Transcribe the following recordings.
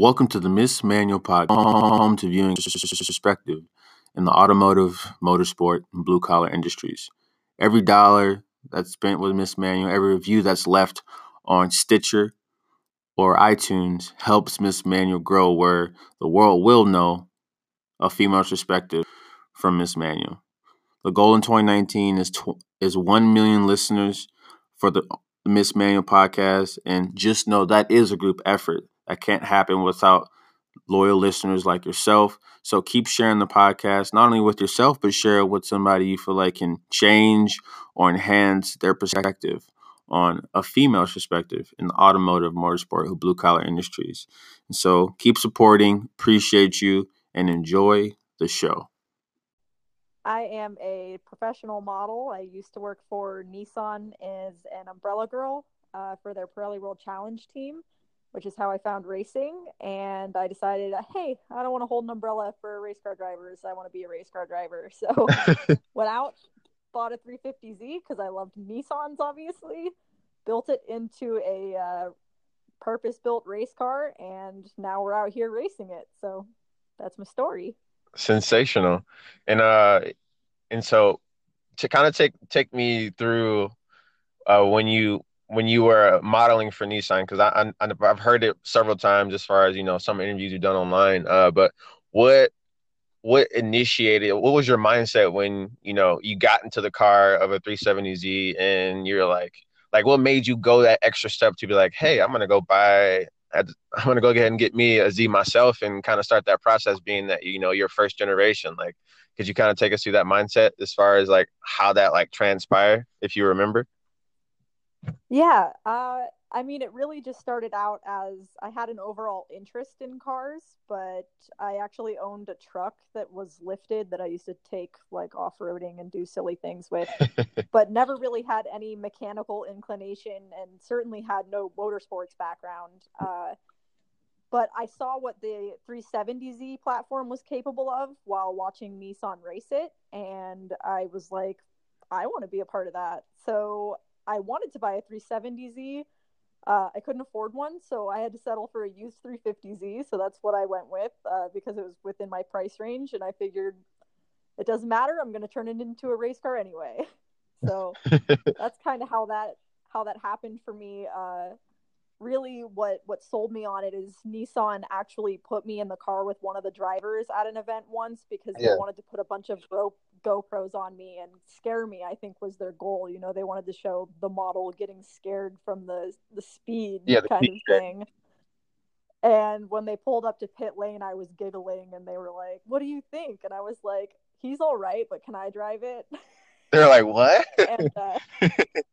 Welcome to the Miss Manual Podcast, home to viewing perspective in the automotive, motorsport, and blue collar industries. Every dollar that's spent with Miss Manual, every review that's left on Stitcher or iTunes helps Miss Manual grow where the world will know a female's perspective from Miss Manual. The goal in 2019 is tw- is 1 million listeners for the Miss Manual podcast and just know that is a group effort. That can't happen without loyal listeners like yourself. So keep sharing the podcast, not only with yourself, but share it with somebody you feel like can change or enhance their perspective on a female's perspective in the automotive, motorsport, or blue collar industries. And so keep supporting, appreciate you, and enjoy the show. I am a professional model. I used to work for Nissan as an umbrella girl uh, for their Pirelli World Challenge team which is how I found racing. And I decided, hey, I don't want to hold an umbrella for race car drivers. I want to be a race car driver. So went out, bought a 350Z because I loved Nissans, obviously, built it into a uh, purpose built race car, and now we're out here racing it. So that's my story. Sensational. And, uh, and so to kind of take take me through uh, when you when you were modeling for Nissan? Because I, I have heard it several times as far as you know some interviews you've done online. Uh, but what what initiated? What was your mindset when you know you got into the car of a 370Z and you're like, like what made you go that extra step to be like, hey, I'm gonna go buy. I'm gonna go ahead and get me a Z myself and kind of start that process. Being that you know your first generation, like, could you kind of take us through that mindset as far as like how that like transpired, if you remember? Yeah, uh, I mean, it really just started out as I had an overall interest in cars, but I actually owned a truck that was lifted that I used to take like off roading and do silly things with, but never really had any mechanical inclination and certainly had no motorsports background. Uh, but I saw what the 370Z platform was capable of while watching Nissan race it, and I was like, I want to be a part of that. So I wanted to buy a 370Z. Uh, I couldn't afford one, so I had to settle for a used 350Z. So that's what I went with uh, because it was within my price range, and I figured it doesn't matter. I'm going to turn it into a race car anyway. So that's kind of how that how that happened for me. Uh, really, what what sold me on it is Nissan actually put me in the car with one of the drivers at an event once because yeah. they wanted to put a bunch of rope GoPros on me and scare me, I think was their goal. You know, they wanted to show the model getting scared from the the speed yeah, the kind of thing. And when they pulled up to pit lane, I was giggling and they were like, What do you think? And I was like, He's all right, but can I drive it? They're like, What? and, uh,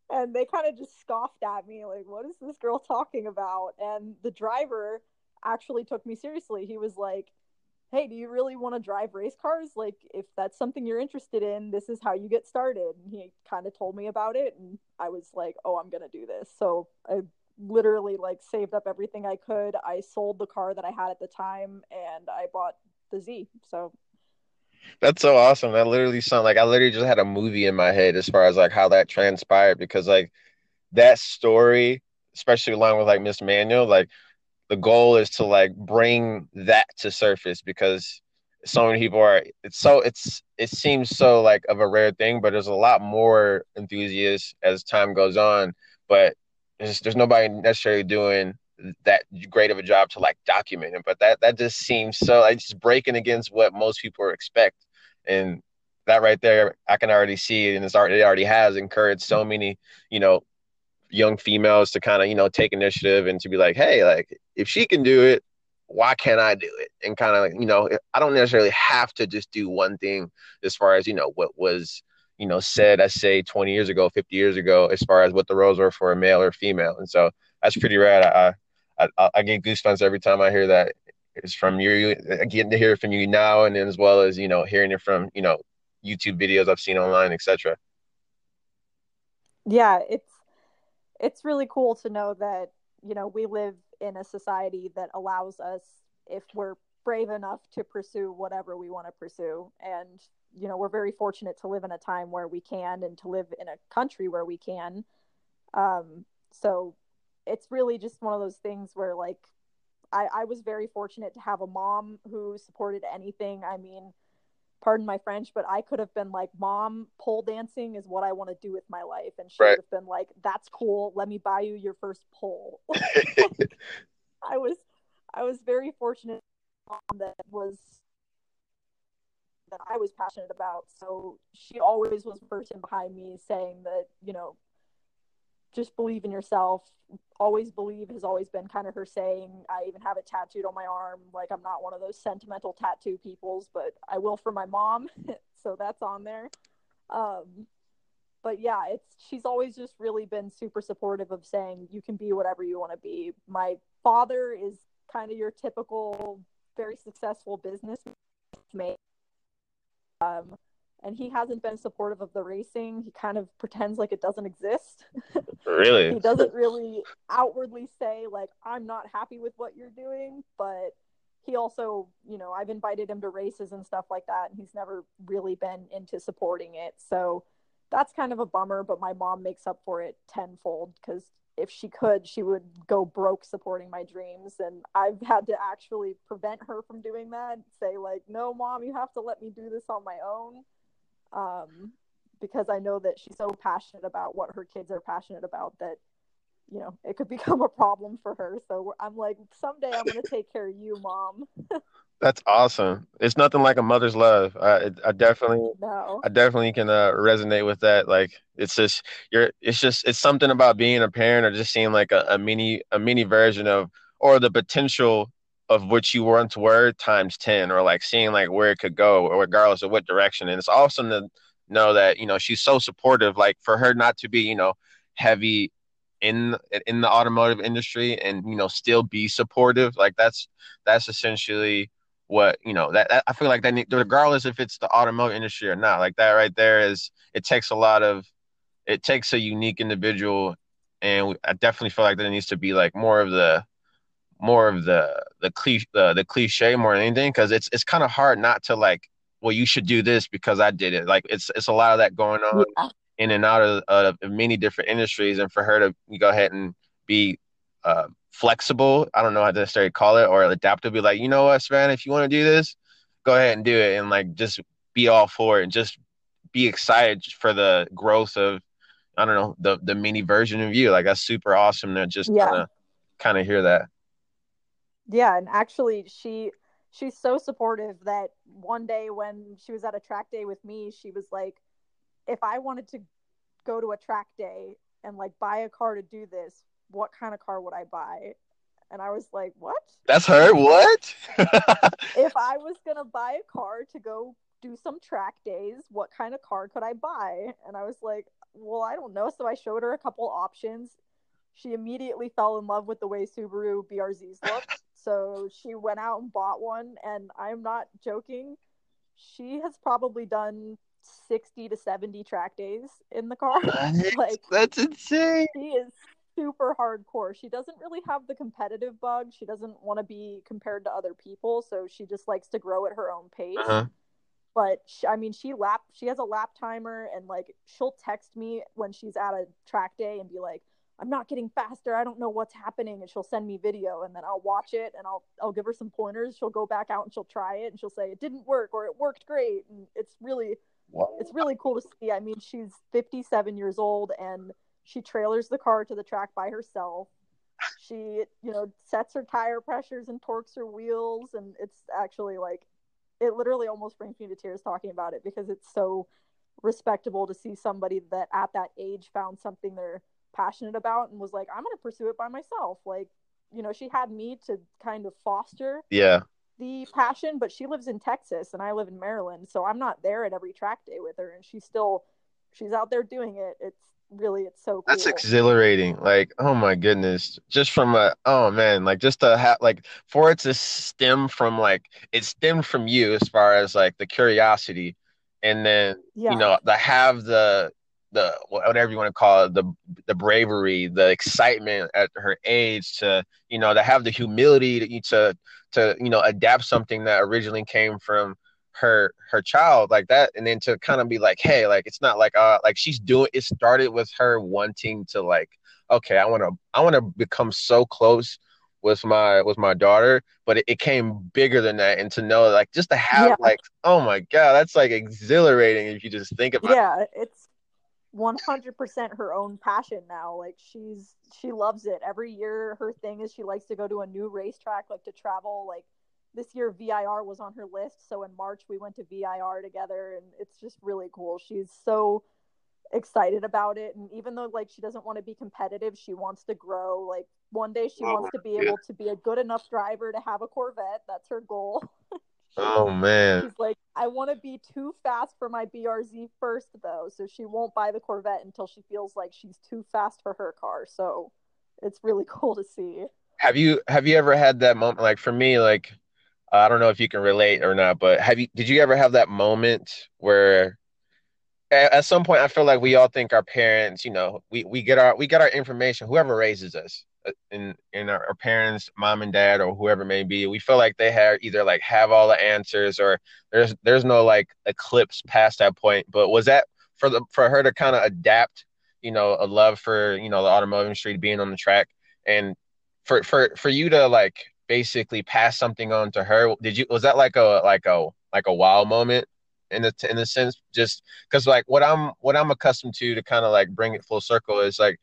and they kind of just scoffed at me, like, What is this girl talking about? And the driver actually took me seriously. He was like, hey, do you really want to drive race cars? Like, if that's something you're interested in, this is how you get started. And he kind of told me about it, and I was like, oh, I'm gonna do this. So I literally like saved up everything I could. I sold the car that I had at the time, and I bought the Z. So that's so awesome. That literally sounds like I literally just had a movie in my head as far as like how that transpired because like that story, especially along with like Miss Manual, like the goal is to like bring that to surface because so many people are it's so it's it seems so like of a rare thing but there's a lot more enthusiasts as time goes on but there's, there's nobody necessarily doing that great of a job to like document it but that that just seems so like just breaking against what most people expect and that right there i can already see it and it's already it already has encouraged so many you know young females to kind of you know take initiative and to be like hey like if she can do it why can't i do it? And kind of you know i don't necessarily have to just do one thing as far as you know what was you know said i say 20 years ago 50 years ago as far as what the roles were for a male or female. And so that's pretty rad. I i, I get goosebumps every time i hear that. It's from you uh, getting to hear from you now and as well as you know hearing it from you know youtube videos i've seen online etc yeah it's it's really cool to know that you know we live in a society that allows us if we're brave enough to pursue whatever we want to pursue and you know we're very fortunate to live in a time where we can and to live in a country where we can um so it's really just one of those things where like I, I was very fortunate to have a mom who supported anything. I mean, pardon my French, but I could have been like, Mom, pole dancing is what I want to do with my life. And she right. would have been like, That's cool. Let me buy you your first pole. I was I was very fortunate that was that I was passionate about. So she always was the person behind me saying that, you know, just believe in yourself. Always believe has always been kind of her saying. I even have it tattooed on my arm. Like I'm not one of those sentimental tattoo peoples, but I will for my mom. so that's on there. Um, but yeah, it's she's always just really been super supportive of saying you can be whatever you want to be. My father is kind of your typical very successful businessman. Um, and he hasn't been supportive of the racing. He kind of pretends like it doesn't exist. Really? he doesn't really outwardly say like I'm not happy with what you're doing, but he also, you know, I've invited him to races and stuff like that and he's never really been into supporting it. So that's kind of a bummer, but my mom makes up for it tenfold cuz if she could, she would go broke supporting my dreams. And I've had to actually prevent her from doing that. Say, like, no, mom, you have to let me do this on my own. Um, because I know that she's so passionate about what her kids are passionate about that, you know, it could become a problem for her. So I'm like, someday I'm going to take care of you, mom. That's awesome. It's nothing like a mother's love. I, I definitely, no. I definitely can uh, resonate with that. Like, it's just you're. It's just it's something about being a parent or just seeing like a, a mini a mini version of or the potential of what you were once were times ten, or like seeing like where it could go, or regardless of what direction. And it's awesome to know that you know she's so supportive. Like for her not to be you know heavy in in the automotive industry and you know still be supportive like that's that's essentially what you know that, that, I feel like that regardless if it's the automotive industry or not, like that right there is it takes a lot of it takes a unique individual, and I definitely feel like there needs to be like more of the more of the the cliche the, the cliche more than anything because it's it's kind of hard not to like well you should do this because I did it like it's it's a lot of that going on yeah. in and out of, of many different industries and for her to go ahead and be uh, flexible. I don't know how to necessarily call it or adaptive. Be like, you know what, Savannah, if you want to do this, go ahead and do it, and like just be all for it, and just be excited for the growth of, I don't know, the the mini version of you. Like that's super awesome to just kind of kind of hear that. Yeah, and actually, she she's so supportive that one day when she was at a track day with me, she was like, if I wanted to go to a track day and like buy a car to do this, what kind of car would I buy? And I was like, what? That's her? What? if I was going to buy a car to go do some track days, what kind of car could I buy? And I was like, well, I don't know. So I showed her a couple options. She immediately fell in love with the way Subaru BRZs look. So she went out and bought one. And I'm not joking. She has probably done 60 to 70 track days in the car. like that's insane. She is super hardcore. She doesn't really have the competitive bug. She doesn't want to be compared to other people, so she just likes to grow at her own pace. Uh-huh. But she, I mean, she lap she has a lap timer, and like she'll text me when she's at a track day and be like, "I'm not getting faster. I don't know what's happening," and she'll send me video, and then I'll watch it and I'll I'll give her some pointers. She'll go back out and she'll try it, and she'll say it didn't work or it worked great, and it's really wow. it's really cool to see. I mean, she's 57 years old and she trailers the car to the track by herself. She, you know, sets her tire pressures and torques her wheels. And it's actually like, it literally almost brings me to tears talking about it because it's so respectable to see somebody that at that age found something they're passionate about and was like, I'm going to pursue it by myself. Like, you know, she had me to kind of foster yeah the passion, but she lives in Texas and I live in Maryland, so I'm not there at every track day with her, and she's still she's out there doing it. It's really it's so cool. That's exhilarating. Like, oh my goodness. Just from a oh man, like just to have like for it to stem from like it stemmed from you as far as like the curiosity and then yeah. you know, to have the the whatever you want to call it, the the bravery, the excitement at her age to, you know, to have the humility to to to, you know, adapt something that originally came from her her child like that and then to kind of be like hey like it's not like uh like she's doing it started with her wanting to like okay i want to i want to become so close with my with my daughter, but it, it came bigger than that. And to know like just to have yeah. like, oh my god, that's like exhilarating if you just think about yeah, it. it's 100% her own passion now. Like she's she loves it. Every year her thing is she likes to go to a new racetrack, like to travel. Like this year VIR was on her list, so in March we went to VIR together and it's just really cool. She's so excited about it and even though like she doesn't want to be competitive, she wants to grow. Like one day she oh, wants to be yeah. able to be a good enough driver to have a Corvette. That's her goal. Oh man. She's like, I want to be too fast for my BRZ first though, so she won't buy the Corvette until she feels like she's too fast for her car. So it's really cool to see. Have you have you ever had that moment like for me like uh, I don't know if you can relate or not, but have you did you ever have that moment where at, at some point I feel like we all think our parents, you know, we we get our we get our information whoever raises us Uh, in in our, our, parents, mom and dad, or whoever may be, we feel like they have either like have all the answers or there's there's no like eclipse past that point. But was that for the for her to kind of adapt, you know, a love for you know the automotive industry, being on the track, and for for for you to like basically pass something on to her? Did you was that like a like a like a wow moment? in the in the sense just because like what i'm what i'm accustomed to to kind of like bring it full circle is like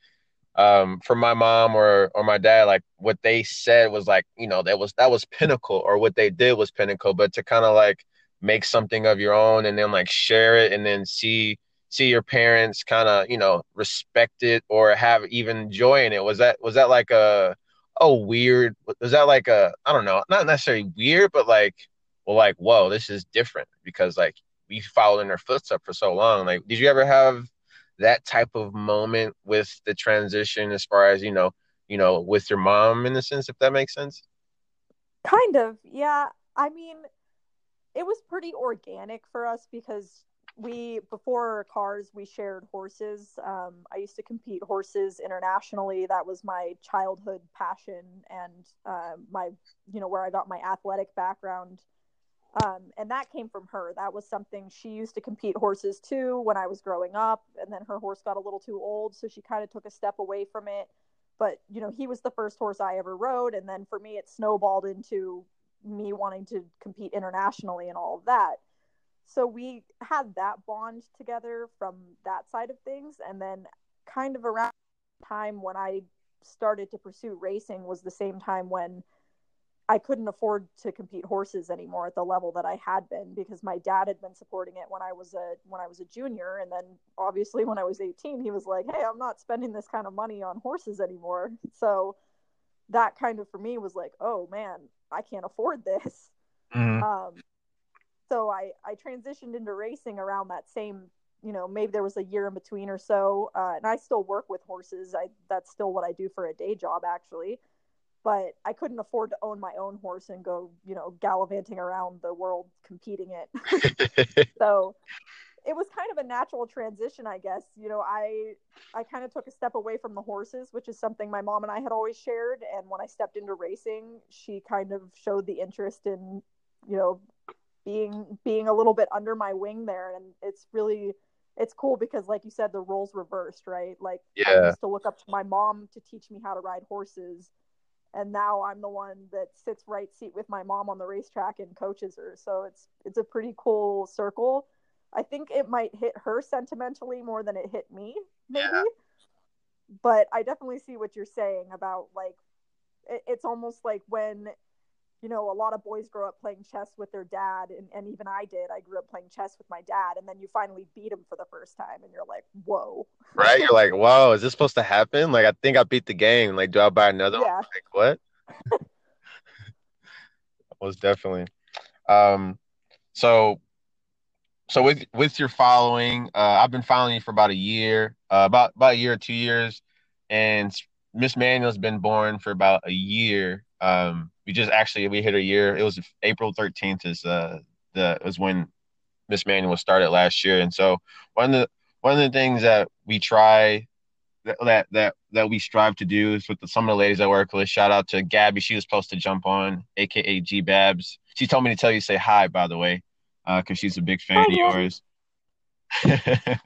um from my mom or or my dad like what they said was like you know that was that was pinnacle or what they did was pinnacle but to kind of like make something of your own and then like share it and then see see your parents kind of you know respect it or have even joy in it. Was that was that like a oh weird was that like a i don't know not necessarily weird but like well like whoa this is different because like we followed in their footsteps for so long. Like did you ever have that type of moment with the transition as far as you know you know with your mom in a sense if that makes sense? Kind of yeah. I mean it was pretty organic for us because we before cars we shared horses. Um, i used to compete horses internationally. That was my childhood passion and uh, my you know where i got my athletic background um, and that came from her. That was something she used to compete horses too when I was growing up. And then her horse got a little too old. So she kind of took a step away from it. But, you know, he was the first horse I ever rode. And then for me, it snowballed into me wanting to compete internationally and all of that. So we had that bond together from that side of things. And then kind of around time when I started to pursue racing was the same time when I couldn't afford to compete horses anymore at the level that I had been because my dad had been supporting it when I was a when I was a junior and then obviously when I was 18 he was like, "Hey, I'm not spending this kind of money on horses anymore." So that kind of for me was like, "Oh man, I can't afford this." Mm-hmm. Um so I I transitioned into racing around that same you know maybe there was a year in between or so uh, and i still work with horses i that's still what i do for a day job actually but I couldn't afford to own my own horse and go, you know, gallivanting around the world competing it. so it was kind of a natural transition, I guess. You know, I I kind of took a step away from the horses, which is something my mom and I had always shared. And when I stepped into racing, she kind of showed the interest in, you know, being being a little bit under my wing there. And it's really it's cool because like you said, the roles reversed, right? Like yeah. I used to look up to my mom to teach me how to ride horses and now I'm the one that sits right seat with my mom on the racetrack and coaches her. So it's it's a pretty cool circle. I think it might hit her sentimentally more than it hit me, maybe. Yeah. But I definitely see what you're saying about like it, it's almost like when you know, a lot of boys grow up playing chess with their dad, and, and even I did. I grew up playing chess with my dad, and then you finally beat him for the first time, and you're like, whoa. Right? You're like, whoa, is this supposed to happen? Like, I think I beat the game. Like, do I buy another yeah. one? Like, what? was definitely. Um, so, so with with your following, uh, I've been following you for about a year, uh, about about a year or two years, and Miss Manual's been born for about a year. Um, we just actually we hit a year. It was April 13th is uh the was when Miss Manual started last year, and so one of the one of the things that we try that that that we strive to do is with the, some of the ladies I work with. Shout out to Gabby, she was supposed to jump on, aka G Babs. She told me to tell you to say hi, by the way, because uh, she's a big fan of yours.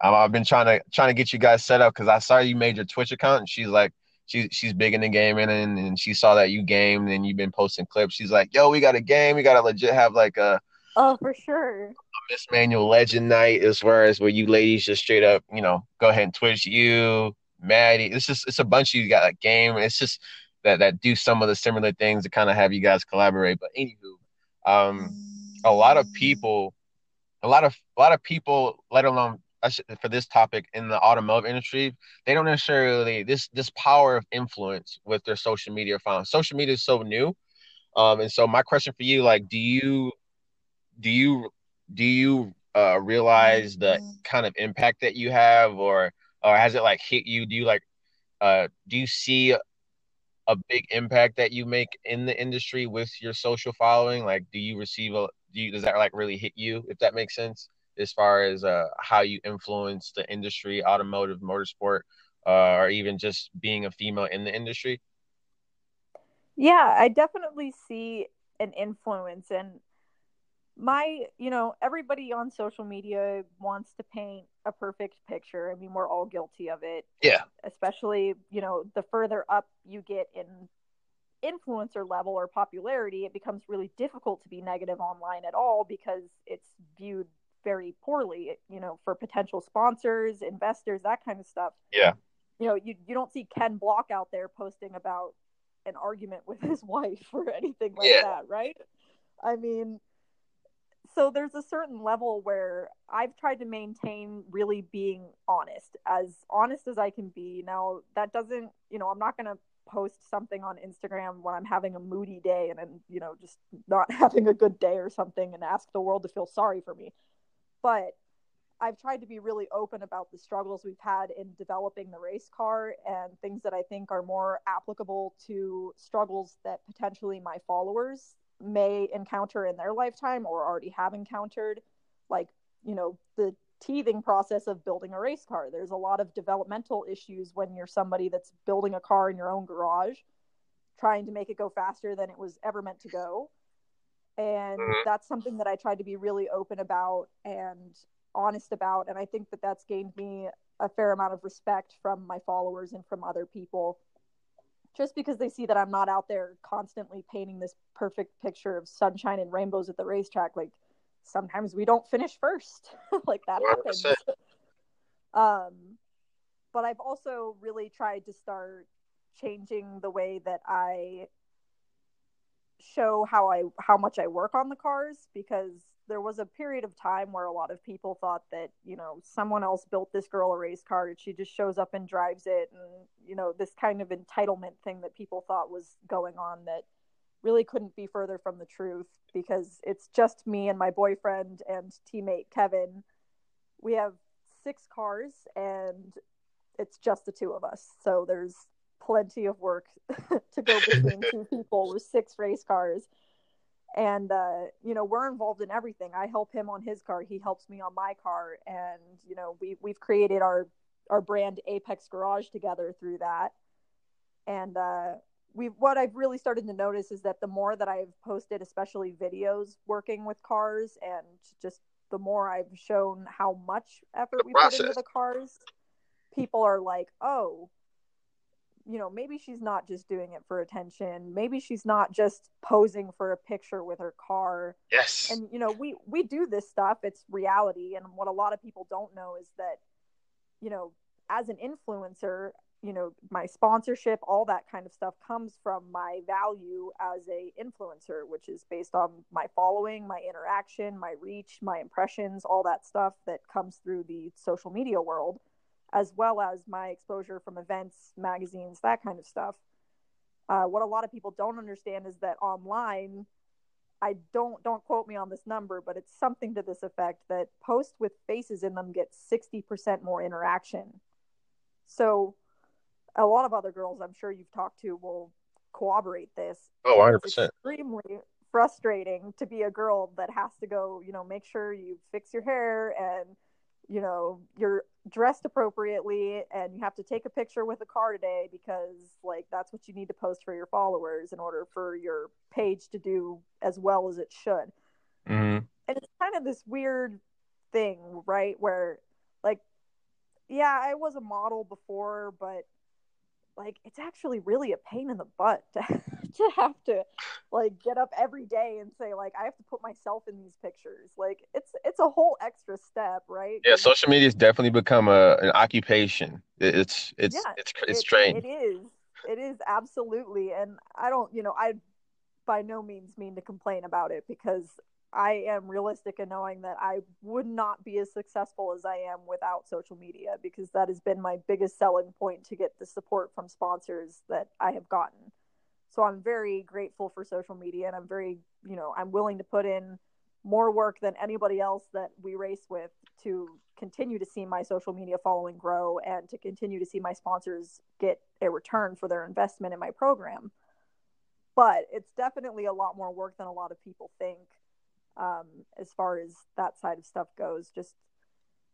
I've been trying to trying to get you guys set up because I saw you made your Twitch account, and she's like, she she's big in the gaming and, and she saw that you gamed and you've been posting clips. She's like, "Yo, we got a game. We got to legit have like a oh for sure Miss Manual Legend Night as far as where you ladies just straight up, you know, go ahead and Twitch you, Maddie. It's just it's a bunch of you got a game. It's just that that do some of the similar things to kind of have you guys collaborate. But anywho, um, a lot of people, a lot of a lot of people, let alone for this topic in the automotive industry, they don't necessarily this this power of influence with their social media following. Social media is so new, um, and so my question for you, like, do you do you do you uh, realize the kind of impact that you have, or or has it like hit you? Do you like uh, do you see a big impact that you make in the industry with your social following? Like, do you receive a do you does that like really hit you? If that makes sense, as far as uh, how you influence the industry, automotive, motorsport, uh, or even just being a female in the industry. Yeah, I definitely see an influence, and my you know everybody on social media wants to paint a perfect picture. I mean we're all guilty of it. Yeah. Especially you know the further up you get in influencer level or popularity it becomes really difficult to be negative online at all because it's viewed very poorly you know for potential sponsors investors that kind of stuff yeah you know you, you don't see ken block out there posting about an argument with his wife or anything like yeah. that right i mean so there's a certain level where I've tried to maintain really being honest, as honest as I can be. Now, that doesn't, you know, I'm not going to post something on Instagram when I'm having a moody day and I'm, you know, just not having a good day or something and ask the world to feel sorry for me. But I've tried to be really open about the struggles we've had in developing the race car and things that I think are more applicable to struggles that potentially my followers may encounter in their lifetime or already have encountered like you know the teething process of building a race car. There's a lot of developmental issues when you're somebody that's building a car in your own garage trying to make it go faster than it was ever meant to go and mm-hmm. that's something that i tried to be really open about and honest about and i think that that's gained me a fair amount of respect from my followers and from other people just because they see that I'm not out there constantly painting this perfect picture of sunshine and rainbows at the racetrack. Like sometimes we don't finish first, like that 100%. happens. um, but I've also really tried to start changing the way that I show how I how much I work on the cars because there was a period of time where a lot of people thought that you know someone else built this girl a race car and she just shows up and drives it. And you know this kind of entitlement thing that people thought was going on that really couldn't be further from the truth because it's just me and my boyfriend and teammate Kevin. We have six cars and it's just the two of us. So there's plenty of work to go between two people with six race cars. And uh, you know we're involved in everything. I help him on his car. He helps me on my car. And you know we, we've created our our brand apex garage together through that. And uh, we what i've really started to notice is that the more that i've posted especially videos working with cars and just the more i've shown how much effort the we process. put into the cars people are like oh you know, maybe she's not just doing it for attention. Maybe she's not just posing for a picture with her car. Yes. And you know, we we do this stuff. It's reality and what a lot of people don't know is that you know, as an influencer, you know, my sponsorship, all that kind of stuff comes from my value as a influencer, which is based on my following, my interaction, my reach, my impressions, all that stuff that comes through the social media world as well as my exposure from events, magazines, that kind of stuff. Uh, what a lot of people don't understand is that online, I don't don't quote me on this number, but it's something to this effect that posts with faces in them get sixty percent more interaction. So, a lot of other girls I'm sure you've talked to will corroborate this. Oh, 100 percent. Extremely frustrating to be a girl that has to go, you know, make sure you fix your hair and you know you're dressed appropriately and you have to take a picture with a car today because like that's what you need to post for your followers in order for your page to do as well as it should mm-hmm. and it's kind of this weird thing right where like yeah i was a model before but like it's actually really a pain in the butt to, to have to like get up every day and say like I have to put myself in these pictures. Like it's it's a whole extra step, right? Yeah, social media has definitely become a an occupation. It's it's yeah, it's it's strange. It is. It is absolutely, and I don't, you know, I by no means mean to complain about it because I am realistic in knowing that I would not be as successful as I am without social media because that has been my biggest selling point to get the support from sponsors that I have gotten. So I'm very grateful for social media and I'm very, you know, I'm willing to put in more work than anybody else that we race with to continue to see my social media following grow and to continue to see my sponsors get a return for their investment in my program. But it's definitely a lot more work than a lot of people think um, as far as that side of stuff goes. Just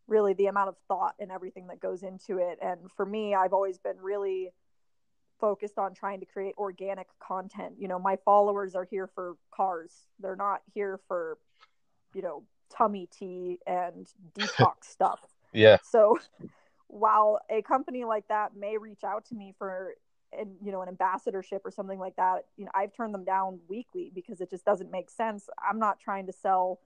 really the amount of thought and everything that goes into it. And for me, I've always been really focused on trying to create organic content. You know, my followers are here for cars, they're not here for, you know, tummy tea and detox stuff. Yeah. So while a company like that may reach out to me for and you know an ambassadorship or something like that you know i've turned them down weekly because it just doesn't make sense i'm not trying to sell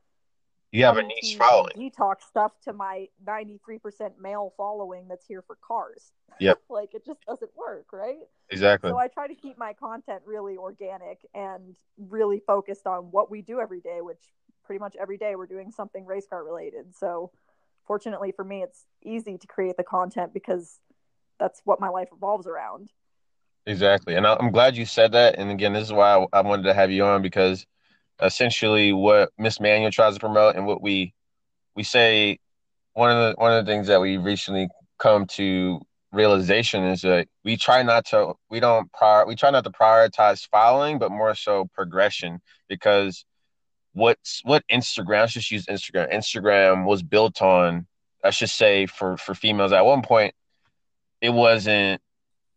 you have a niche following. detox stuff to my 93% male following that's here for cars. Yep. Like it just doesn't work right? Exactly. So i try to keep my content really organic and really focused on what we do every day which pretty much every day we're doing something race car related. So fortunately for me it's easy to create the content because that's what my life revolves around. Exactly. And I'm glad you said that. And again, this is why I, wanted to have you on because essentially what Miss Manual tries to promote and what we we say one of the one of the things that we recently come to realization is that we try not to we don't prior we try not to prioritize following but more so progression because what's what Instagram let's just use Instagram. Instagram was built on I should say for for females. At one point it wasn't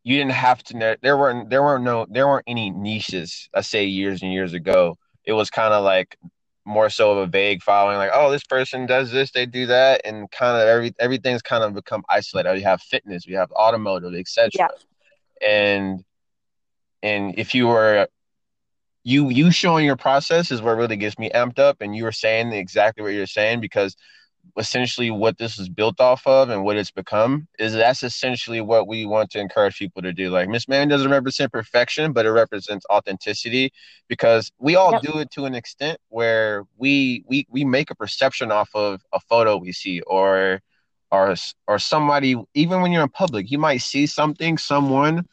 you didn't have to there weren't there weren't no there weren't any niches i say years and years ago it was kind of like more so of a vague following like oh this person does this they do that and kind of every everything's kind of become isolated we have fitness we have automotive etc yeah. and and if you were you you showing your process is what really gets me amped up and you were saying exactly what you're saying because essentially what this is built off of and what it's become is that's essentially what we want to encourage people to do. Like Miss Man doesn't represent perfection, but it represents authenticity because we all yep. do it to an extent where we we we make a perception off of a photo we see or or or somebody even when you're in public, you might see something, someone,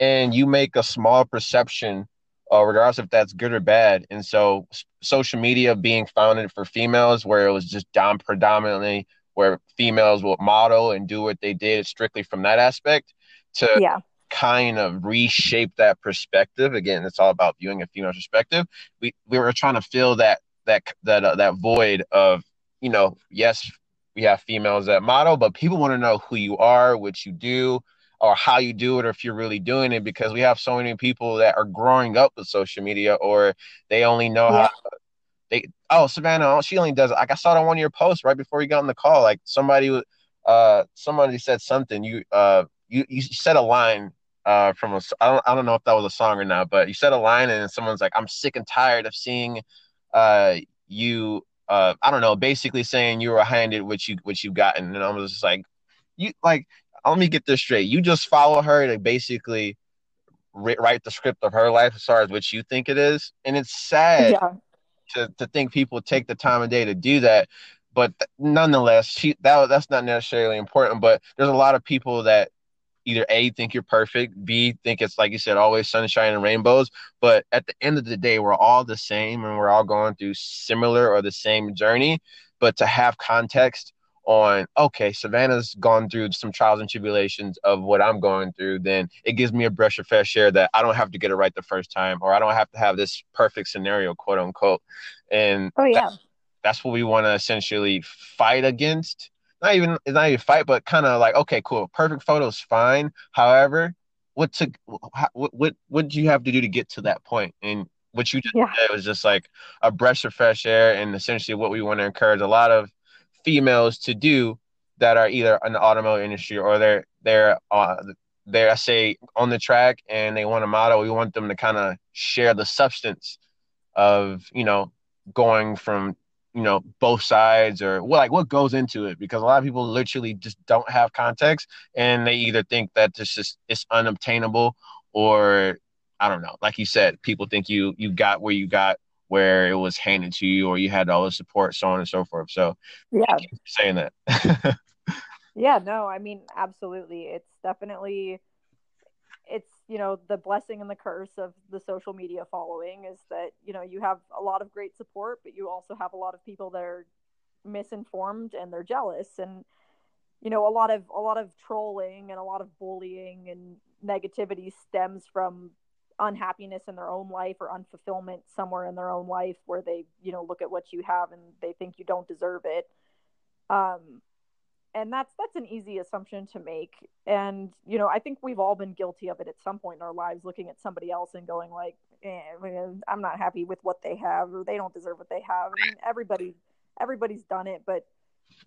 and you make a small perception uh, regardless if that's good or bad. And so, social media being founded for females, where it was just dom- predominantly where females will model and do what they did strictly from that aspect, to yeah. kind of reshape that perspective. Again, it's all about viewing a female perspective. We we were trying to fill that that that uh, that void of you know, yes, we have females that model, but people want to know who you are, what you do, or how you do it or if you're really doing it because we have so many people that are growing up with social media or they only know yeah. how they oh Savannah oh, she only does it. like I saw it on one of your posts right before you got on the call like somebody uh somebody said something you uh you you said a line uh from a I don't I don't know if that was a song or not but you said a line and someone's like I'm sick and tired of seeing uh you uh I don't know basically saying you were handed what you what you've gotten and I was just like you like let me get this straight. You just follow her to basically write the script of her life as far as what you think it is, and it's sad yeah. to to think people take the time of day to do that. But nonetheless, she that that's not necessarily important. But there's a lot of people that either a think you're perfect, b think it's like you said, always sunshine and rainbows. But at the end of the day, we're all the same, and we're all going through similar or the same journey. But to have context on okay savannah's gone through some trials and tribulations of what i'm going through then it gives me a brush of fresh air that i don't have to get it right the first time or i don't have to have this perfect scenario quote unquote. And oh yeah. that's, that's what we want to essentially fight against. Not even it's not even fight but kind of like okay cool perfect photos fine. However what took what what what did you have to do to get to that point? And what you just yeah. said was just like a breath of fresh air and essentially what we want to encourage a lot of females to do that are either in the automotive industry or they're they're uh, they're I say on the track and they want a model, we want them to kind of share the substance of you know going from you know both sides or what like what goes into it because a lot of people literally just don't have context and they either think that this is it's unobtainable or I don't know like you said people think you you got where you got where it was handed to you or you had all the support so on and so forth. So yeah. saying that. Yeah no I mean absolutely. It's definitely it's you know the blessing and the curse of the social media following is that you know you have a lot of great support but you also have a lot of people that are misinformed and they're jealous and you know a lot of a lot of trolling and a lot of bullying and negativity stems from unhappiness in their own life or unfulfillment somewhere in their own life where they you know look at what you have and they think you don't deserve it. Um and that's that's an easy assumption to make. And you know i think we've all been guilty of it at some point in our lives looking at somebody else and going like eh, i'm not happy with what they have or they don't deserve what they have. I mean, everybody everybody's done it but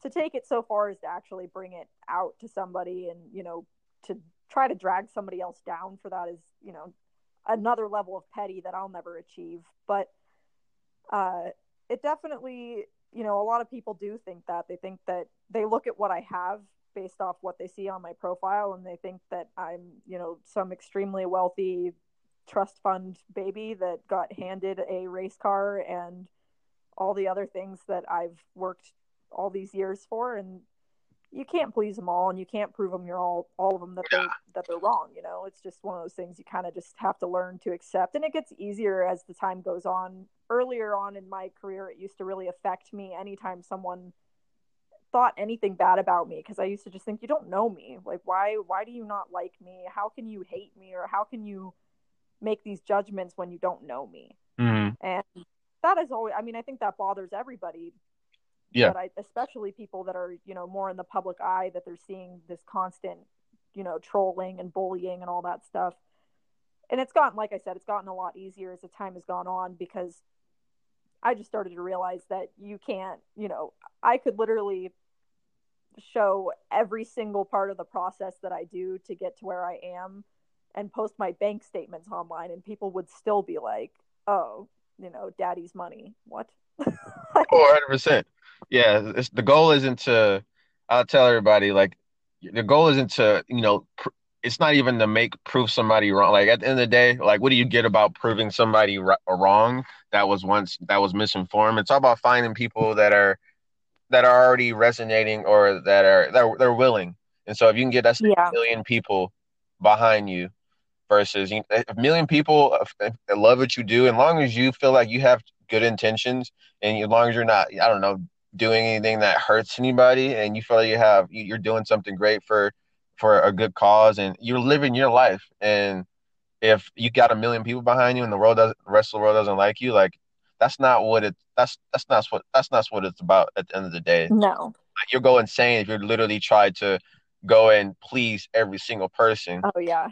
to take it so far as to actually bring it out to somebody and you know to try to drag somebody else down for that is you know another level of petty that i'll never achieve but uh it definitely you know, a lot of people do think that. They think that they look at what I have based off what they see on my profile and they think that I'm, you know, some extremely wealthy trust fund baby that got handed a race car and all the other things that I've worked all these years for and you can't please them all and you can't prove them you're all all of them that they're that they're wrong you know? It's just one of those things you kind of just have to learn to accept and it gets easier as the time goes on. Earlier on in my career it used to really affect me anytime someone thought anything bad about me because i used to just think you don't know me. Like why why do you not like me? How can you hate me? Or how can you make these judgments when you don't know me? Mm-hmm. and that is always i mean i think that bothers everybody yeah. but I, especially people that are you know more in the public eye that they're seeing this constant you know trolling and bullying and all that stuff. And it's gotten like i said it's gotten a lot easier as the time has gone on because i just started to realize that you can't you know i could literally show every single part of the process that i do to get to where i am and post my bank statements online and people would still be like oh you know daddy's money. What? 400% yeah, it's, the goal isn't to. I'll tell everybody like the goal isn't to you know. Pr- it's not even to make prove somebody wrong. Like at the end of the day, like what do you get about proving somebody r- wrong that was once that was misinformed? It's all about finding people that are that are already resonating or that are they're, they're willing. And so if you can get that yeah. million people behind you versus you a million people love what you do, and long as you feel like you have good intentions and as long as you're not, I don't know, doing anything that hurts anybody and you feel like you have you're doing something great for for a good cause and you're living your life. And if you got a million people behind you and the world doesn't the rest of the world doesn't like you like that's not what it that's that's not what that's not what it's about at the end of the day. No. Like, you'll go insane if you literally try to go and please every single person. Oh yeah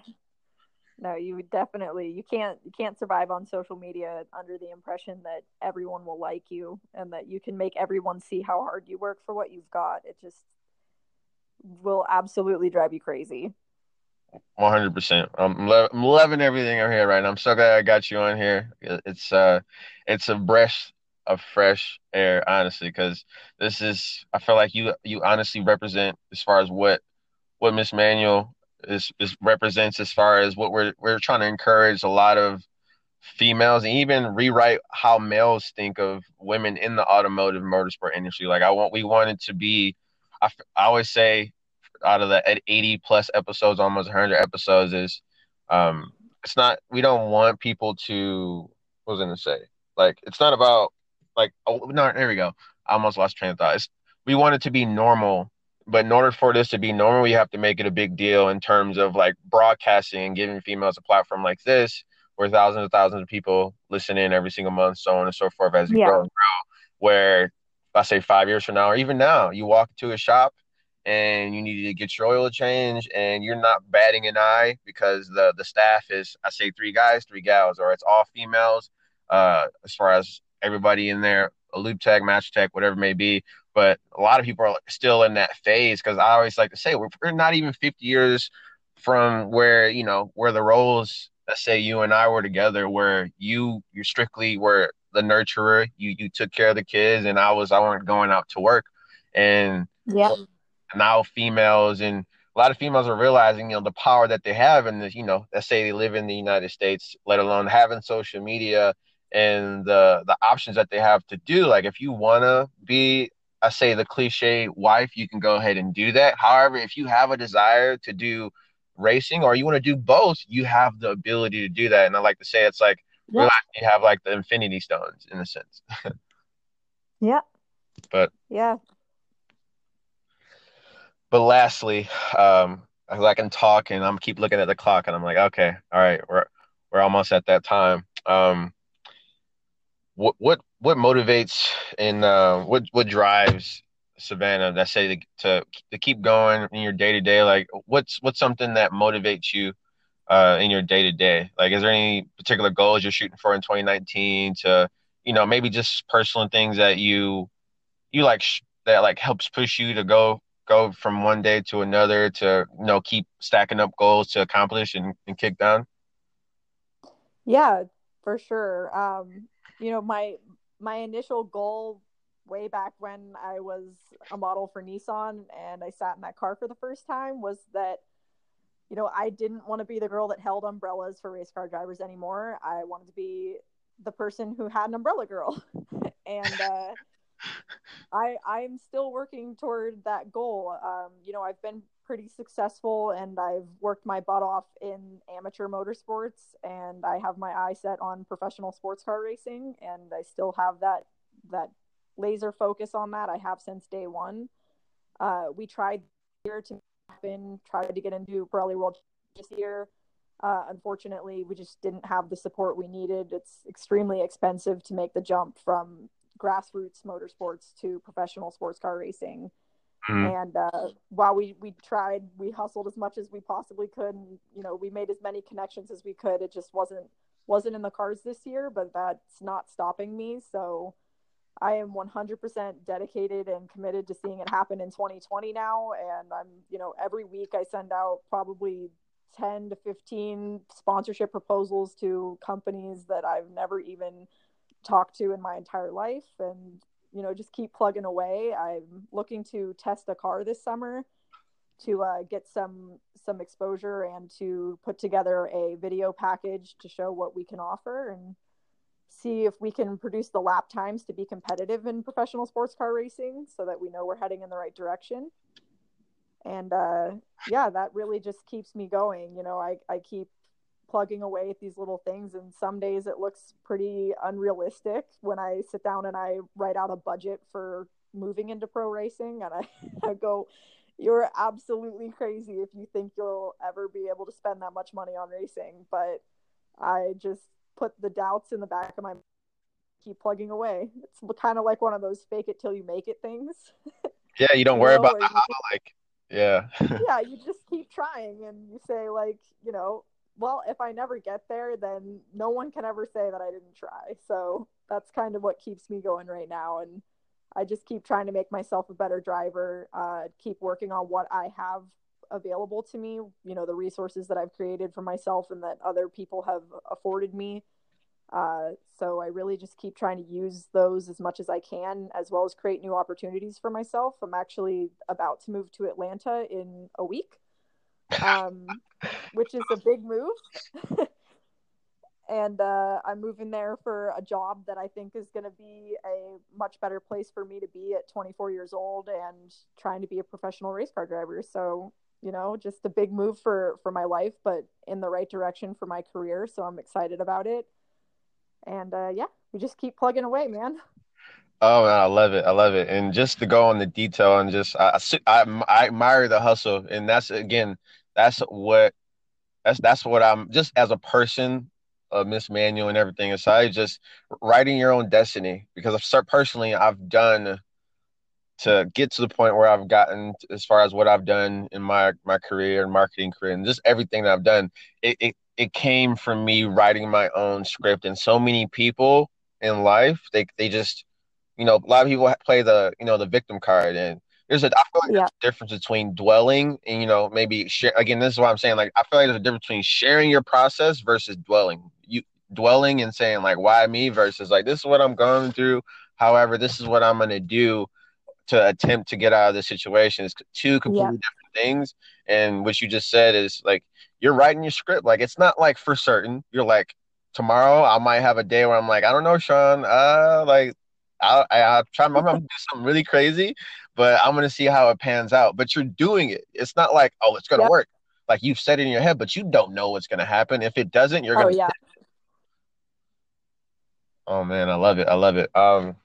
no you definitely you can't you can't survive on social media under the impression that everyone will like you and that you can make everyone see how hard you work for what you've got. It just will absolutely drive you crazy. 100% i'm, lo- I'm loving everything i'm here right now. I'm so glad i got you on here. It's uh it's a breath of fresh air honestly because this is i feel like you you honestly represent as far as what what miss manual is, is represents as far as what we're we're trying to encourage a lot of females and even rewrite how males think of women in the automotive motorsport industry. Like I want, we wanted to be. I, I always say, out of the 80 plus episodes, almost 100 episodes, is um, it's not. We don't want people to. What was I gonna say? Like it's not about like. Oh no, there we go. I almost lost train of thought. It's, we want it to be normal but in order for this to be normal, we have to make it a big deal in terms of like broadcasting and giving females a platform like this, where thousands and thousands of people listen in every single month, so on and so forth as you yeah. grow and grow. Where I say five years from now, or even now, you walk to a shop and you need to get your oil changed, and you're not batting an eye because the the staff is I say three guys, three gals, or it's all females. Uh, as far as everybody in there, a lube tech, match tech, whatever it may be, but a lot of people are still in that phase because I always like to say we're, we're not even 50 years from where you know where the roles let's say you and I were together where you you strictly were the nurturer you you took care of the kids and I was I weren't going out to work. And yeah. now females and a lot of females are realizing you know the power that they have this you know let's say they live in the United States let alone having social media and the the options that they have to do. Like if you want to be I say the cliche wife, you can go ahead and do that. However, if you have a desire to do racing or you want to do both, you have the ability to do that. And I like to say it's like yeah. you have like the infinity stones in a sense. yeah. But yeah. But lastly, um, I can talk and I'm keep looking at the clock and I'm like, okay, all right, we're we're almost at that time. Um, what what what motivates and uh, what what drives Savannah that say to, to, to keep going in your day to day? Like, what's what's something that motivates you uh, in your day to day? Like, is there any particular goals you're shooting for in 2019? To you know, maybe just personal things that you you like sh- that like helps push you to go go from one day to another to you know keep stacking up goals to accomplish and, and kick down. Yeah, for sure. Um, you know, my my initial goal way back when I was a model for Nissan and I sat in that car for the first time was that, you know, I didn't want to be the girl that held umbrellas for race car drivers anymore. I wanted to be the person who had an umbrella girl. and uh, I I'm still working toward that goal. Um, you know, I've been pretty successful and I've worked my butt off in amateur motorsports and I have my eye set on professional sports car racing and I still have that that laser focus on that. I have since day one. Uh, we tried here to happen, tried to get into Pirelli World this year. Uh, unfortunately, we just didn't have the support we needed. It's extremely expensive to make the jump from grassroots motorsports to professional sports car racing. Mm-hmm. And uh, while we we tried, we hustled as much as we possibly could, and you know we made as many connections as we could. It just wasn't wasn't in the cards this year, but that's not stopping me. So I am 100% dedicated and committed to seeing it happen in 2020 now. And I'm, you know, every week I send out probably 10 to 15 sponsorship proposals to companies that I've never even talked to in my entire life. And, you know, just keep plugging away. I'm looking to test a car this summer to uh, get some some exposure and to put together a video package to show what we can offer and see if we can produce the lap times to be competitive in professional sports car racing so that we know we're heading in the right direction and uh, yeah that really just keeps me going you know I, I keep plugging away at these little things and some days it looks pretty unrealistic when i sit down and i write out a budget for moving into pro racing and i, I go you're absolutely crazy if you think you'll ever be able to spend that much money on racing but i just put the doubts in the back of my keep plugging away. It's kind of like one of those fake it till you make it things. Yeah, you don't you worry know, about how, like yeah. yeah, you just keep trying and you say like, you know, well, if I never get there, then no one can ever say that I didn't try. So that's kind of what keeps me going right now. And I just keep trying to make myself a better driver, uh, keep working on what I have available to me you know the resources that i've created for myself and that other people have afforded me. Uh, so i really just keep trying to use those as much as i can as well as create new opportunities for myself. I'm actually about to move to atlanta in a week. Um, which is a big move. And uh, i'm moving there for a job that i think is going to be a much better place for me to be at 24 years old and trying to be a professional race car driver. So you know just a big move for for my life but in the right direction for my career. So i'm excited about it. And uh, yeah we just keep plugging away man. Oh i love it. I love it. And just to go on the detail and just i i, I admire the hustle. And that's again that's what that's that's what i'm just as a person uh, Miss Manual and everything aside, just writing your own destiny. Because I've personally, I've done to get to the point where I've gotten as far as what I've done in my my career and marketing career and just everything that I've done, it, it it came from me writing my own script. And so many people in life, they they just, you know, a lot of people play the you know the victim card, and there's a I feel like yeah. there's a difference between dwelling and you know maybe share again this is what I'm saying like I feel like there's a difference between sharing your process versus dwelling. You dwelling and saying like why me versus like this is what I'm going through however this is what I'm gonna do to attempt to get out of the situation. It's two completely yeah. different things. And what you just said is like you're writing your script. Like it's not like for certain. You're like tomorrow I might have a day where I'm like I don't know Sean uh like I, I, I try. I'm gonna do something really crazy, but I'm gonna see how it pans out. But you're doing it. It's not like oh, it's gonna yep. work. Like you've said it in your head, but you don't know what's gonna happen. If it doesn't, you're oh, gonna. Yeah. Oh man, I love it. I love it. Um,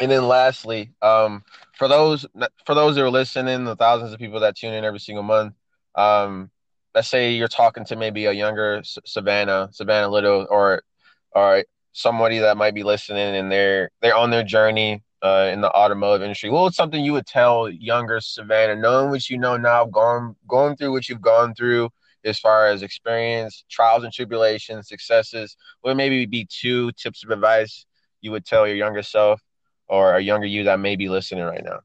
and then lastly, um, for those for those that are listening, the thousands of people that tune in every single month, um, let's say you're talking to maybe a younger Savannah, Savannah Little, or or somebody that might be listening and they're they're on their journey uh, in the automotive industry, what was something you would tell younger Savannah, knowing what you know now, going going through what you've gone through as far as experience, trials and tribulations, successes? What maybe be two tips of advice you would tell your younger self or a younger you that may be listening right now?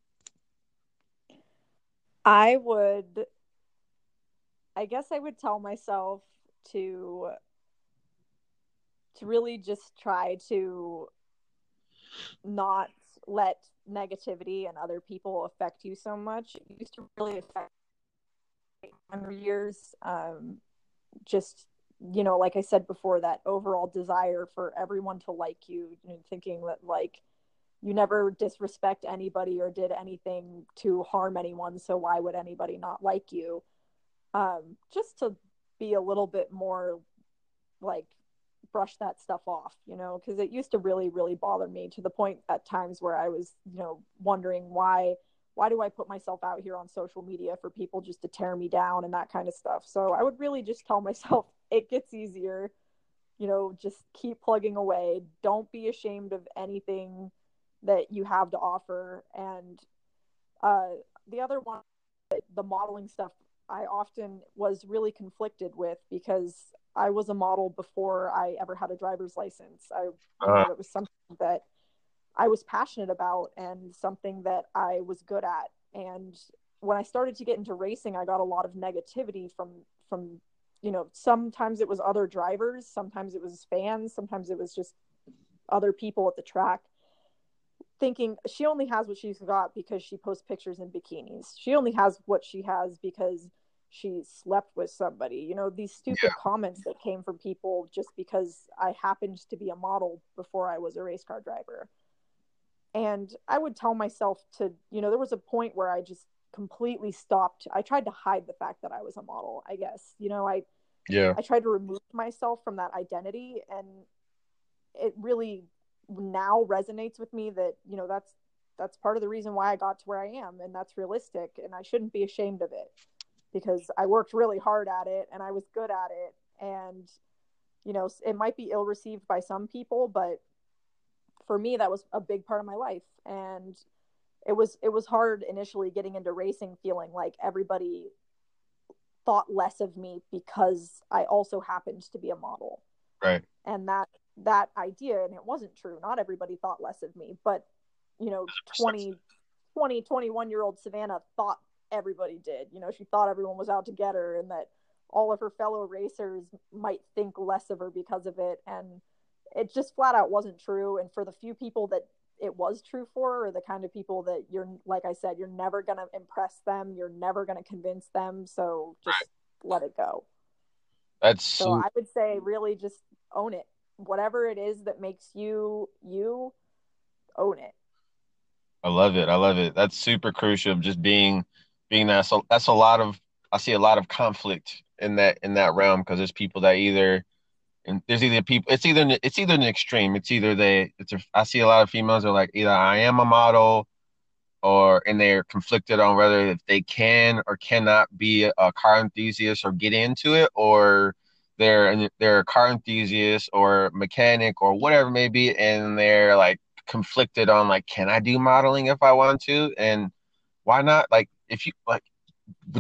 I would, I guess I would tell myself to to really just try to not let negativity and other people affect you so much. It used to really affect younger years. Um, just you know, like I said before, that overall desire for everyone to like you, you know, thinking that like you never disrespect anybody or did anything to harm anyone, so why would anybody not like you? Um, just to be a little bit more like brush that stuff off, you know, because it used to really, really bother me to the point at times where I was, you know, wondering why why do I put myself out here on social media for people just to tear me down and that kind of stuff. So I would really just tell myself it gets easier. You know, just keep plugging away. Don't be ashamed of anything that you have to offer. And uh, the other one, the modeling stuff, I often was really conflicted with because I was a model before I ever had a driver's license. I uh-huh. it was something that I was passionate about and something that I was good at. And when I started to get into racing, I got a lot of negativity from from you know sometimes it was other drivers, sometimes it was fans, sometimes it was just other people at the track thinking she only has what she's got because she posts pictures in bikinis. She only has what she has because she slept with somebody you know these stupid yeah. comments that came from people just because i happened to be a model before i was a race car driver. And i would tell myself to you know there was a point where i just completely stopped. I tried to hide the fact that i was a model i guess you know i yeah. I tried to remove myself from that identity and it really now resonates with me that you know that's that's part of the reason why i got to where i am and that's realistic and i shouldn't be ashamed of it because I worked really hard at it and I was good at it. And, you know, it might be ill received by some people, but for me, that was a big part of my life. And it was, it was hard initially getting into racing, feeling like everybody thought less of me because I also happened to be a model. Right. And that, that idea, and it wasn't true. Not everybody thought less of me, but, you know, 20, 20, 21 year old Savannah thought everybody did. You know, she thought everyone was out to get her and that all of her fellow racers might think less of her because of it. And it just flat out wasn't true. And for the few people that it was true for, or the kind of people that you're, like I said, you're never going to impress them, you're never going to convince them. So just let it go. That's so I would say, really just own it. Whatever it is that makes you you, own it. I love it. I love it. That's super crucial. Just being being that so that's a lot of I see a lot of conflict in that in that realm because there's people that either and there's either people it's either it's either an extreme. It's either they it's a, I see a lot of females are like either I am a model or and they're conflicted on whether if they can or cannot be a car enthusiast or get into it or they're they're a car enthusiast or mechanic or whatever may be and they're like conflicted on like can I do modeling if I want to? And why not? Like if you like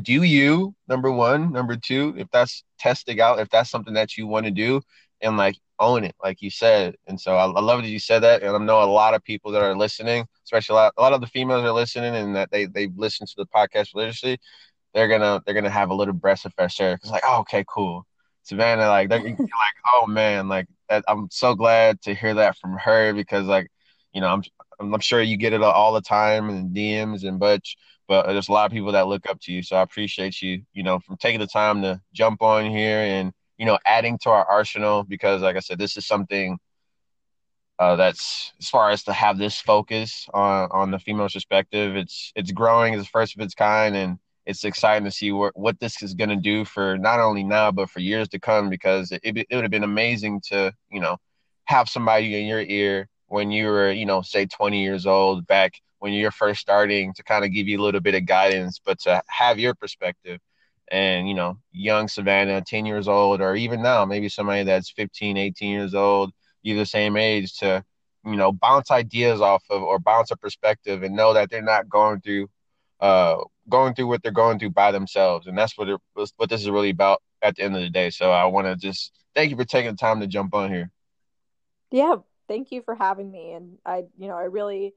do you number one number two if that's testing out if that's something that you want to do and like own it like you said. And so I, I love that you said that and i know a lot of people that are listening especially a lot, a lot of the females are listening and that they they listen to the podcast religiously, they're gonna they're gonna have a little breath of fresh air because like, oh, okay, cool. Savannah, like they're like, oh man, like I'm so glad to hear that from her because like, you know, I'm I'm sure you get it all the time and DMs and Butch, but there's a lot of people that look up to you. So I appreciate you, you know, from taking the time to jump on here and you know adding to our arsenal because, like I said, this is something uh, that's as far as to have this focus on on the female perspective. It's it's growing as the first of its kind, and it's exciting to see what what this is going to do for not only now but for years to come. Because it it would have been amazing to you know have somebody in your ear when you were you know say 20 years old back when you're first starting to kind of give you a little bit of guidance, but to have your perspective. And you know young savannah 10 years old or even now maybe somebody that's 15 18 years old you the same age to you know bounce ideas off of or bounce a perspective and know that they're not going through uh going through what they're going through by themselves. And that's what it what this is really about at the end of the day. So i want to just thank you for taking the time to jump on here. Yeah thank you for having me. And i you know i really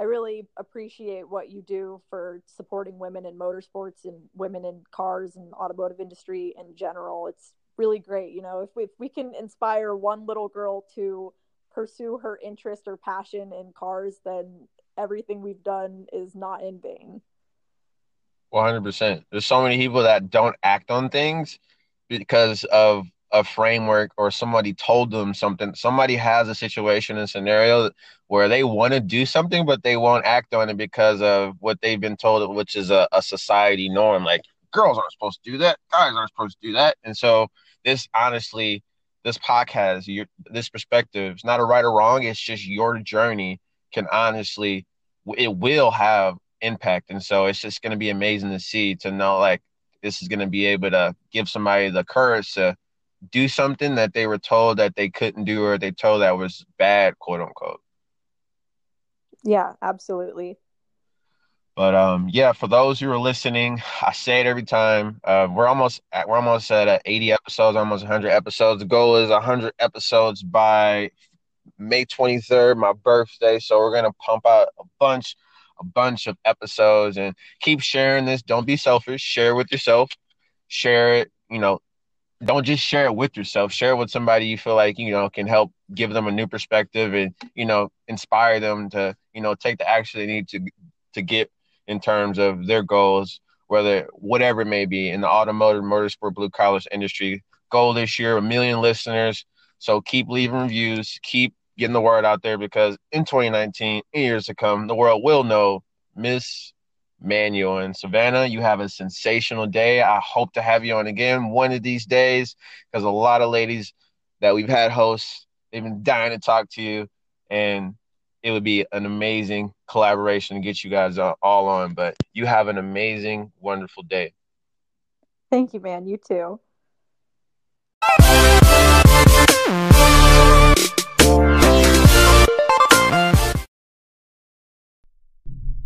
I really appreciate what you do for supporting women in motorsports and women in cars and automotive industry in general. It's really great. You know, if we, if we can inspire one little girl to pursue her interest or passion in cars, then everything we've done is not in vain. 100%. There's so many people that don't act on things because of a framework or somebody told them something. Somebody has a situation and scenario where they want to do something, but they won't act on it because of what they've been told, which is a, a society norm. Like girls aren't supposed to do that, guys aren't supposed to do that. And so this honestly, this podcast, your this perspective, it's not a right or wrong. It's just your journey can honestly, it will have impact. And so it's just going to be amazing to see to know like this is going to be able to give somebody the courage to do something that they were told that they couldn't do or they told that was bad, quote unquote. Yeah, absolutely. But um, yeah, for those who are listening, I say it every time. Uh, we're almost at, we're almost at uh, 80 episodes, almost 100 episodes. The goal is 100 episodes by May 23rd, my birthday. So we're gonna pump out a bunch, a bunch of episodes and keep sharing this. Don't be selfish. Share with yourself. Share it. You know, don't just share it with yourself. Share it with somebody you feel like you know can help give them a new perspective and you know inspire them to you know take the action they need to to get in terms of their goals whether whatever it may be in the automotive motorsport blue collars industry. Goal this year a million listeners. So keep leaving reviews. Keep getting the word out there because in 2019 in years to come the world will know miss Manual and Savannah, you have a sensational day. I hope to have you on again one of these days because a lot of ladies that we've had hosts, they've been dying to talk to you, and it would be an amazing collaboration to get you guys all on. But you have an amazing, wonderful day. Thank you, man. You too.